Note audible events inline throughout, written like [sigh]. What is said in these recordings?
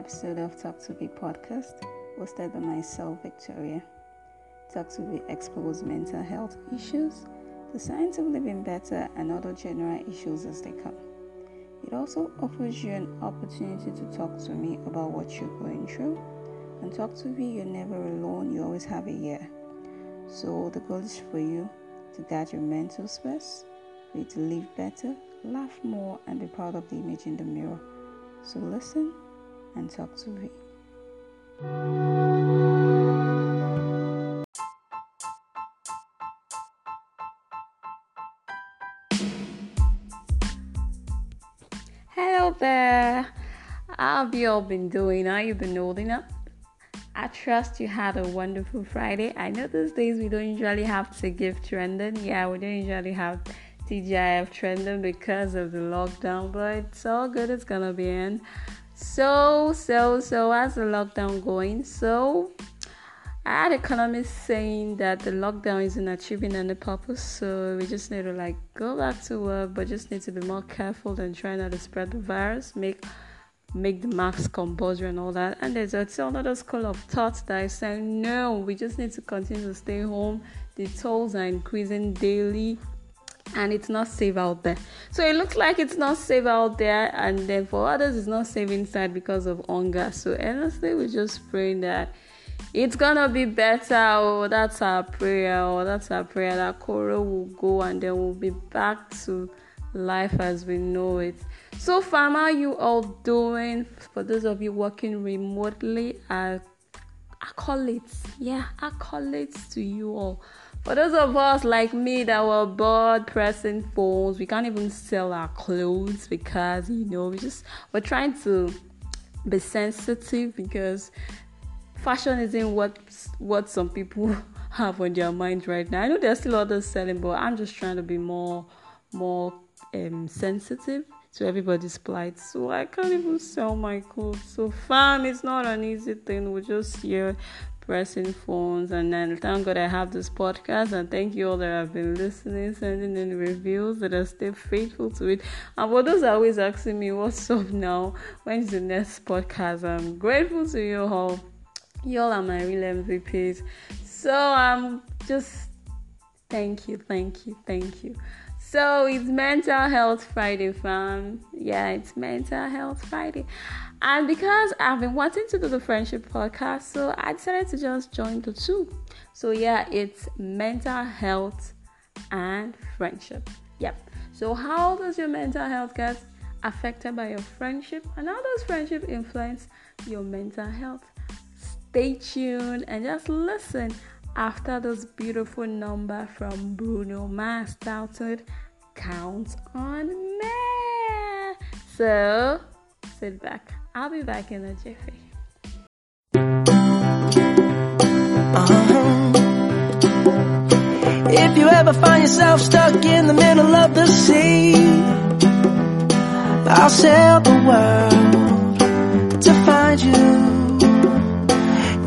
episode of Talk to V podcast, hosted by myself, Victoria. Talk to V explores mental health issues, the science of living better, and other general issues as they come. It also offers you an opportunity to talk to me about what you're going through. And Talk to V, you're never alone, you always have a year. So the goal is for you to guard your mental space, for you to live better, laugh more, and be proud of the image in the mirror. So listen and to me. Hello there. How have you all been doing? How you been holding up? I trust you had a wonderful Friday. I know these days we don't usually have to give trending. Yeah, we don't usually have TGIF trending because of the lockdown, but it's all good. It's gonna be in. So, so, so, how's the lockdown going? So, I had economists saying that the lockdown isn't achieving any purpose, so we just need to like go back to work, but just need to be more careful than trying not to spread the virus, make make the mask compulsory and all that. And there's a another school of thought that is saying no, we just need to continue to stay home. The tolls are increasing daily and it's not safe out there. So it looks like it's not safe out there, and then for others, it's not safe inside because of hunger. So honestly, we're just praying that it's gonna be better. Oh, that's our prayer. Oh, that's our prayer that Koro will go, and then we'll be back to life as we know it. So, far, how you all doing? For those of you working remotely, I call it. yeah, I call it to you all for those of us like me that were bored pressing phones, we can't even sell our clothes because you know we just we're trying to be sensitive because fashion isn't what what some people [laughs] have on their mind right now. I know there's still others selling, but I'm just trying to be more more um, sensitive to everybody's plight. So I can't even sell my clothes. So fam, it's not an easy thing. We're just here pressing phones. And then thank God I have this podcast. And thank you all that have been listening, sending in reviews that are still faithful to it. And for those always asking me, what's up now? When's the next podcast? I'm grateful to you all. You all are my real MVPs. So I'm just thank you, thank you, thank you. So it's Mental Health Friday, fam. Yeah, it's Mental Health Friday. And because I've been wanting to do the friendship podcast, so I decided to just join the two. So yeah, it's mental health and friendship. Yep. So how does your mental health get affected by your friendship? And how does friendship influence your mental health? Stay tuned and just listen after this beautiful number from Bruno Mars titled Count on Me. So sit back. I'll be back in a jiffy. Uh-huh. If you ever find yourself stuck in the middle of the sea, I'll sail the world to find you.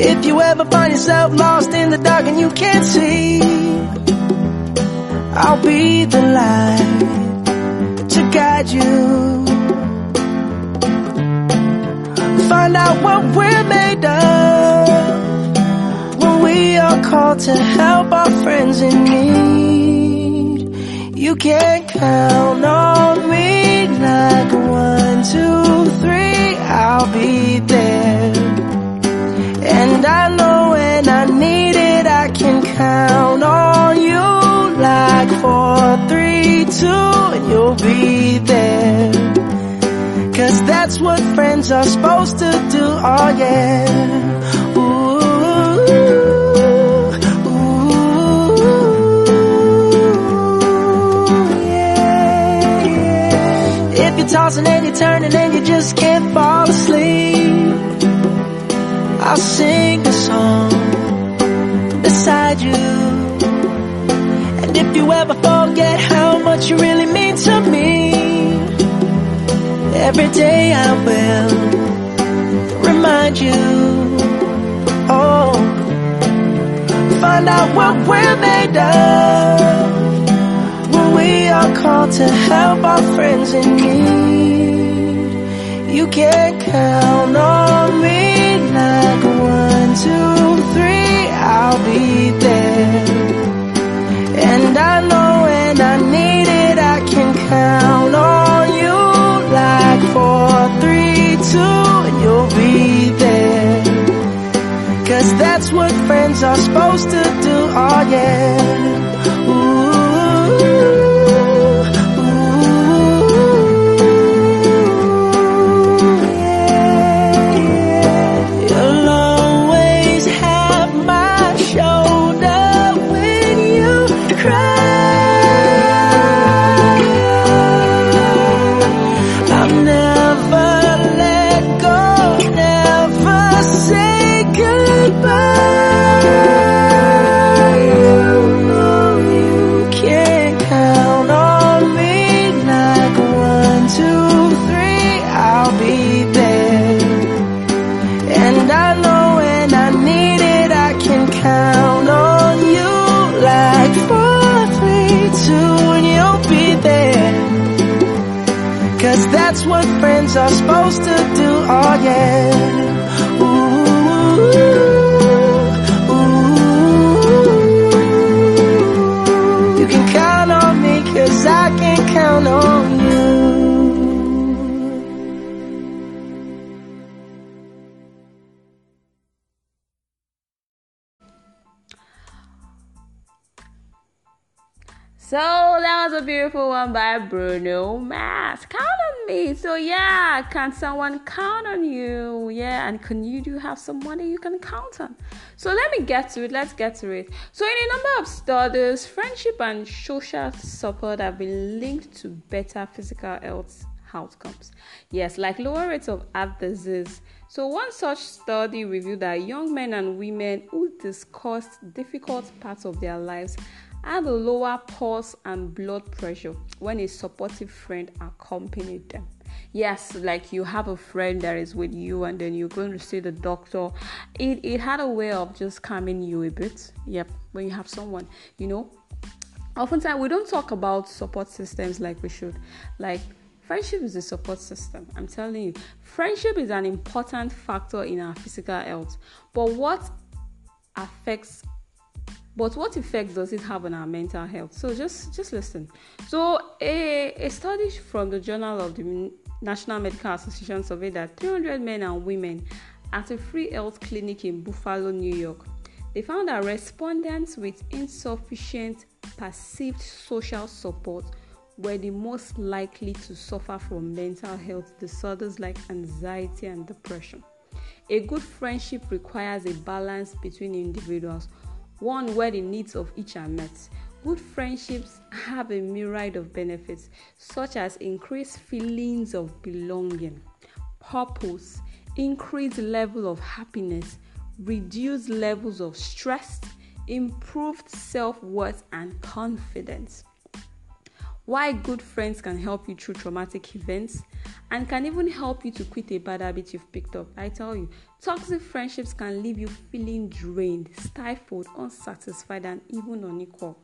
If you ever find yourself lost in the dark and you can't see, I'll be the light to guide you. Find out what we're made of when we are called to help our friends in need. You can count on me like one, two, three, I'll be there. Need it, I can count on you like four, three, two, and you'll be there. Cause that's what friends are supposed to do, oh yeah. Ooh, ooh, yeah. If you're tossing and you're turning you ever forget how much you really mean to me, every day I will remind you. Oh, find out what we're made of when we are called to help our friends in need. You can count on me like one, two, three, I'll be there. And I know when I need it, I can count on you like four, three, two, and you'll be there. Cause that's what friends are supposed to do, oh yeah. So that was a beautiful one by Bruno Mars. Count on me. So yeah, can someone count on you? Yeah, and can you do have someone that you can count on? So let me get to it. Let's get to it. So in a number of studies, friendship and social support have been linked to better physical health outcomes. Yes, like lower rates of heart disease. So one such study revealed that young men and women who discussed difficult parts of their lives had a lower pulse and blood pressure when a supportive friend accompanied them. Yes, like you have a friend that is with you and then you're going to see the doctor. It it had a way of just calming you a bit. Yep, when you have someone, you know. Oftentimes we don't talk about support systems like we should. Like friendship is a support system. I'm telling you, friendship is an important factor in our physical health. But what affects but what effect does it have on our mental health? So just just listen. So a, a study from the journal of the national medical association surveyed that 300 men and women at a free health clinic in buffalo new york they found that respondents with insufficient perceived social support were the most likely to suffer from mental health disorders like anxiety and depression. A good friendship requires a balance between individuals one where the needs of each are met. Good friendships have a myriad of benefits, such as increased feelings of belonging, purpose, increased level of happiness, reduced levels of stress, improved self worth, and confidence. Why good friends can help you through traumatic events and can even help you to quit a bad habit you've picked up. I tell you, toxic friendships can leave you feeling drained, stifled, unsatisfied, and even unequal.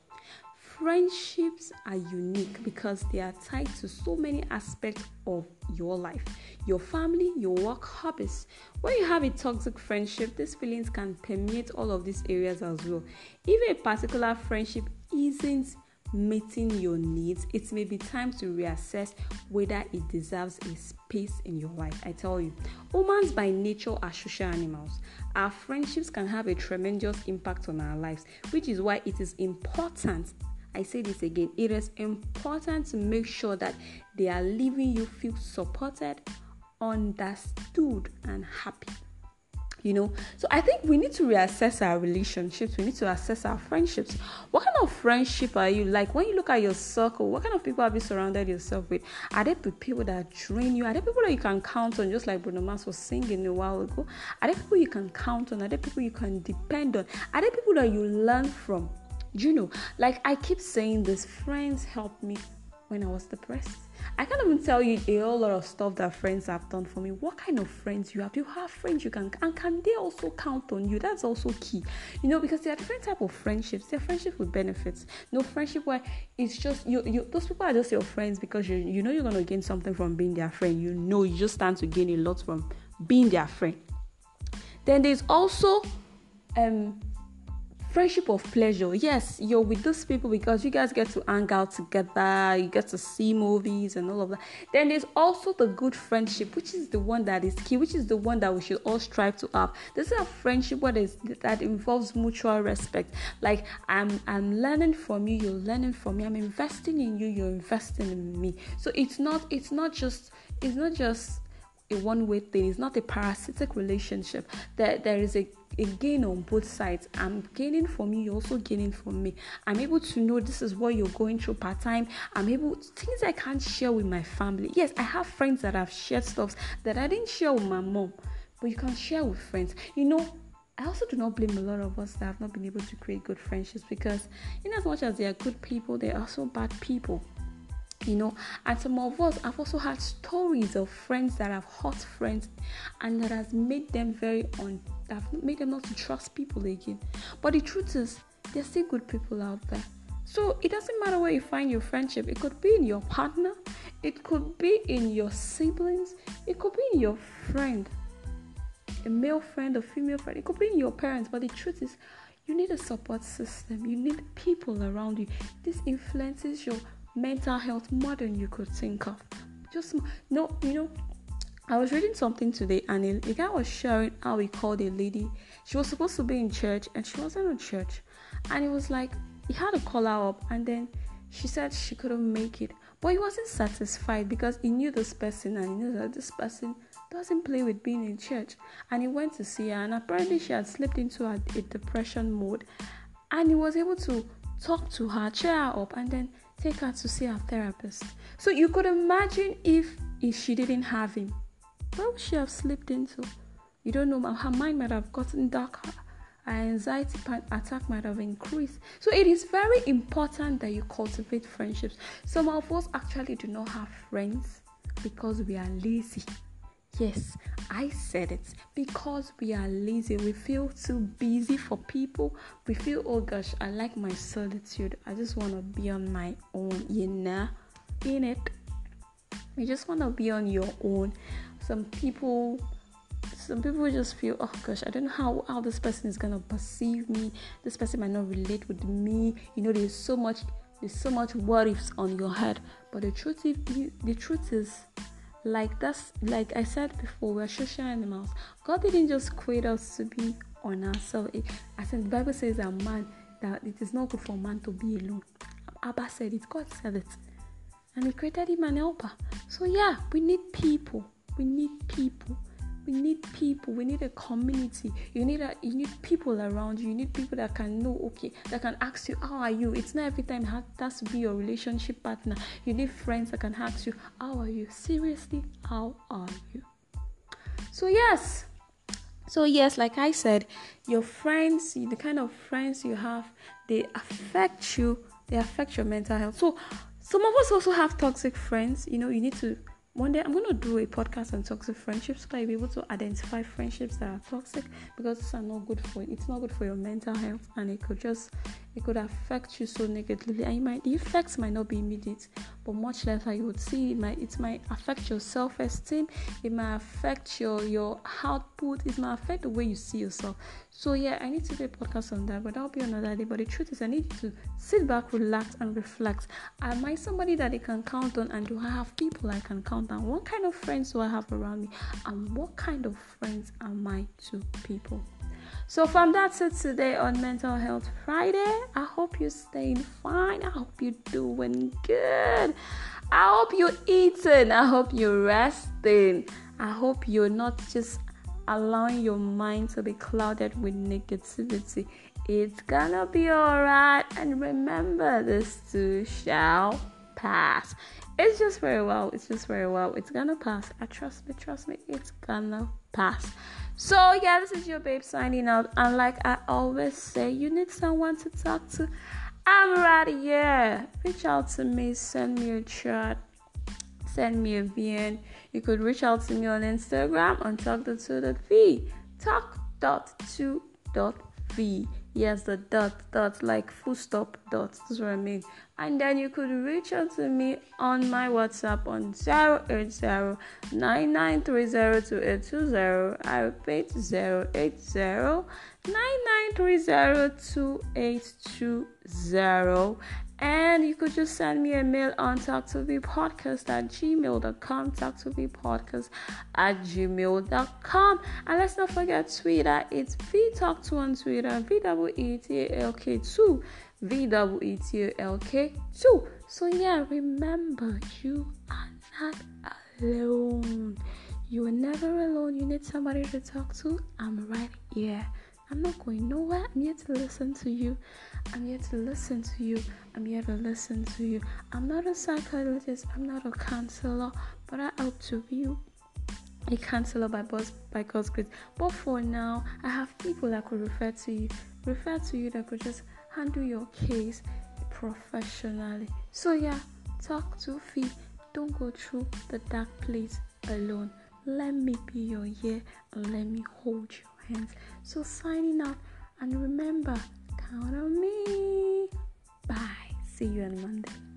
Friendships are unique because they are tied to so many aspects of your life your family, your work, hobbies. When you have a toxic friendship, these feelings can permeate all of these areas as well. If a particular friendship isn't meeting your needs, it may be time to reassess whether it deserves a space in your life. I tell you, humans by nature are social animals. Our friendships can have a tremendous impact on our lives, which is why it is important. I say this again, it is important to make sure that they are leaving you feel supported, understood, and happy you know? So i think we need to reassess our relationships. We need to assess our friendships. What kind of friendship are you like? When you look at your circle what kind of people have you surrounded yourself with? Are there people that drain you? Are there people that you can count on? Just like bruno mars was singing a while ago. Are there people you can count on? Are there people you can depend on? Are there people that you learn from? Do you know? Like i keep saying this friends help me when I was depressed. I can't even tell you a whole lot of stuff that friends have done for me. What kind of friends you have? Do you have friends you can and can they also count on you? That's also key. You know, because there are different type of friendships. There are friendships with benefits. No friendship where it's just you you those people are just your friends because you you know you're gonna gain something from being their friend. You know you just stand to gain a lot from being their friend. Then there's also um friendship of pleasure? Yes you're with those people because you guys get to hang out together you get to see movies and all of that. Then there's also the good friendship which is the one that is key which is the one that we should all strive to have. This is a friendship what is that involves mutual respect. Like i'm i'm learning from you you're learning from me. I'm investing in you you're investing in me. So it's not it's not just it's not just a one way thing. It's not a parasitic relationship. There, there is a, a gain on both sides. I'm gaining from you, you're also gaining from me. I'm able to know this is what you're going through part time. I'm able things I can't share with my family. Yes, I have friends that have shared stuff that I didn't share with my mom, but you can share with friends. You know, I also do not blame a lot of us that have not been able to create good friendships because, in as much as they are good people, they are also bad people you know and some of us have also had stories of friends that have hurt friends and that has made them very that have made them not to trust people again. But the truth is there's still good people out there. So it doesn't matter where you find your friendship. It could be in your partner. It could be in your siblings. It could be in your friend. A male friend a female friend. It could be in your parents. But the truth is you need a support system. You need people around you. This influences your mental health more than you could think of. Just no, you know, I was reading something today, and a, a guy was sharing how he called a lady. She was supposed to be in church, and she wasn't in church, and he was like, he had to call her up, and then she said she couldn't make it, but he wasn't satisfied because he knew this person, and he knew that this person doesn't play with being in church, and he went to see her, and apparently she had slipped into a, a depression mode, and he was able to talk to her, cheer her up, and then take her to see a therapist. So you could imagine if if she didn't have him, where would she have slipped into? You don't know. Her mind might have gotten darker. Her anxiety attack might have increased. So it is very important that you cultivate friendships. Some of us actually do not have friends because we are lazy. Yes, I said it because we are lazy. We feel too busy for people. We feel, oh gosh, I like my solitude. I just want to be on my own, you know, in it. You just want to be on your own. Some people, some people just feel, oh gosh, I don't know how, how this person is gonna perceive me. This person might not relate with me. You know, there's so much, there's so much what ifs on your head. But the truth is, the truth is like that's like I said before, we're social animals. God didn't just create us to be on ourselves. I think the Bible says a man that it is not good for man to be alone. Abba said it, God said it. And he created him an helper. So yeah, we need people. We need people. We need people. We need a community. You need a you need people around you. You need people that can know okay that can ask you how are you? It's not every time it has to be your relationship partner. You need friends that can ask you how are you? Seriously how are you? So yes. So yes like i said your friends the kind of friends you have they affect you. They affect your mental health. So some of us also have toxic friends. You know you need to one day I'm going to do a podcast on toxic friendships so that you'll be able to identify friendships that are toxic because these are not good for it's not good for your mental health and it could just it could affect you so negatively. And you might the effects might not be immediate but much later you would see it might it might affect your self-esteem. It might affect your your output. It might affect the way you see yourself. So yeah i need to do a podcast on that but that'll be another day. But the truth is i need to sit back relax and reflect. Am i somebody that i can count on? And do i have people i can count what kind of friends do i have around me and what kind of friends am i to people so from that's it today on Mental Health Friday. I hope you're staying fine. I hope you're doing good. I hope you're eating. I hope you're resting. I hope you're not just allowing your mind to be clouded with negativity. It's gonna be alright. And remember this too shall pass. It's just very well. It's just very well. It's gonna pass. I trust me, trust me, it's gonna pass. So yeah, this is your babe signing out. And like I always say, you need someone to talk to. I'm right here. Reach out to me, send me a chat, send me a VN. You could reach out to me on Instagram on talk.2.v. Talk.2.v. Yes, the dot, dot, like full stop dot. That's what I mean. And then you could reach out to me on my WhatsApp on 080 99302820. I repeat 080 99302820 and you could just send me a mail on talk to the podcast at gmail.com podcast at gmail.com and let's not forget twitter. It's v talk 2 on twitter v w e t a l k 2 v w e t a l k 2 so yeah remember you are not alone. You are never alone. You need somebody to talk to. I'm right here I'm not going nowhere. I'm here to listen to you. I'm here to listen to you. I'm here to listen to you. I'm not a psychologist. I'm not a counselor, but I help to be a counselor by God's, by God's grace. But for now, I have people that could refer to you, refer to you that could just handle your case professionally. So yeah, talk to V. Don't go through the dark place alone. Let me be your ear and let me hold your So signing out and remember, count on me. Bye. See you on Monday.